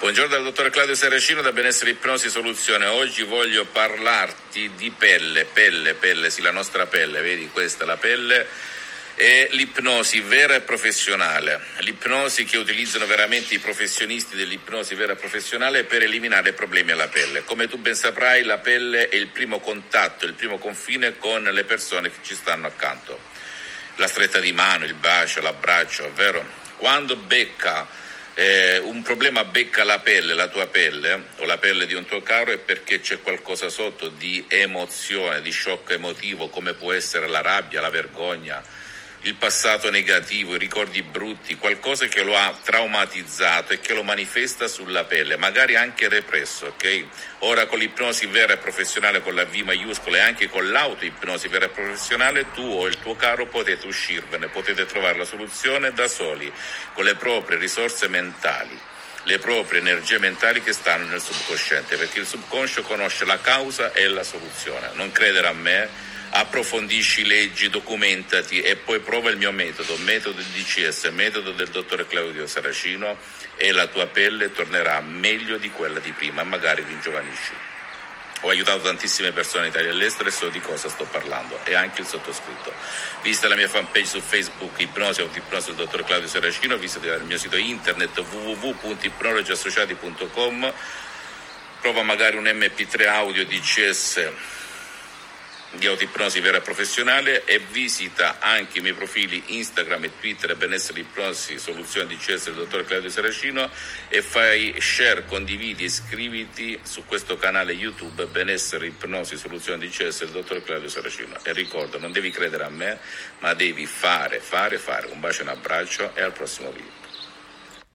Buongiorno dal dottor Claudio Saracino da Benessere Ipnosi Soluzione. Oggi voglio parlarti di pelle, pelle, pelle, sì, la nostra pelle, vedi questa la pelle e l'ipnosi vera e professionale, l'ipnosi che utilizzano veramente i professionisti dell'ipnosi vera e professionale per eliminare problemi alla pelle. Come tu ben saprai, la pelle è il primo contatto, il primo confine con le persone che ci stanno accanto. La stretta di mano, il bacio, l'abbraccio, vero? Quando becca eh, un problema becca la pelle, la tua pelle o la pelle di un tuo caro è perché c'è qualcosa sotto di emozione, di shock emotivo come può essere la rabbia, la vergogna, il passato negativo, i ricordi brutti, qualcosa che lo ha traumatizzato e che lo manifesta sulla pelle, magari anche represso, ok? Ora con l'ipnosi vera e professionale con la V maiuscola e anche con l'autoipnosi vera e professionale tu o il tuo caro potete uscirvene, potete trovare la soluzione da soli, con le proprie risorse mentali le proprie energie mentali che stanno nel subconsciente, perché il subconscio conosce la causa e la soluzione. Non credere a me, approfondisci, leggi, documentati e poi prova il mio metodo, metodo DCS, metodo del dottore Claudio Saracino e la tua pelle tornerà meglio di quella di prima, magari ringiovanisci. Ho aiutato tantissime persone in Italia e all'estero e so di cosa sto parlando e anche il sottoscritto. Visita la mia fanpage su Facebook Ipnosi Autoipnosi del dottor Claudio Saracino, visita il mio sito internet www.ipnologiassociati.com, prova magari un MP3 audio DCS di autoipnosi vera professionale e visita anche i miei profili Instagram e Twitter Benessere Ipnosi Soluzione di CS del dottor Claudio Saracino e fai share, condividi e iscriviti su questo canale YouTube Benessere Ipnosi Soluzione di CS del dottor Claudio Saracino. E ricorda non devi credere a me ma devi fare, fare, fare. Un bacio e un abbraccio e al prossimo video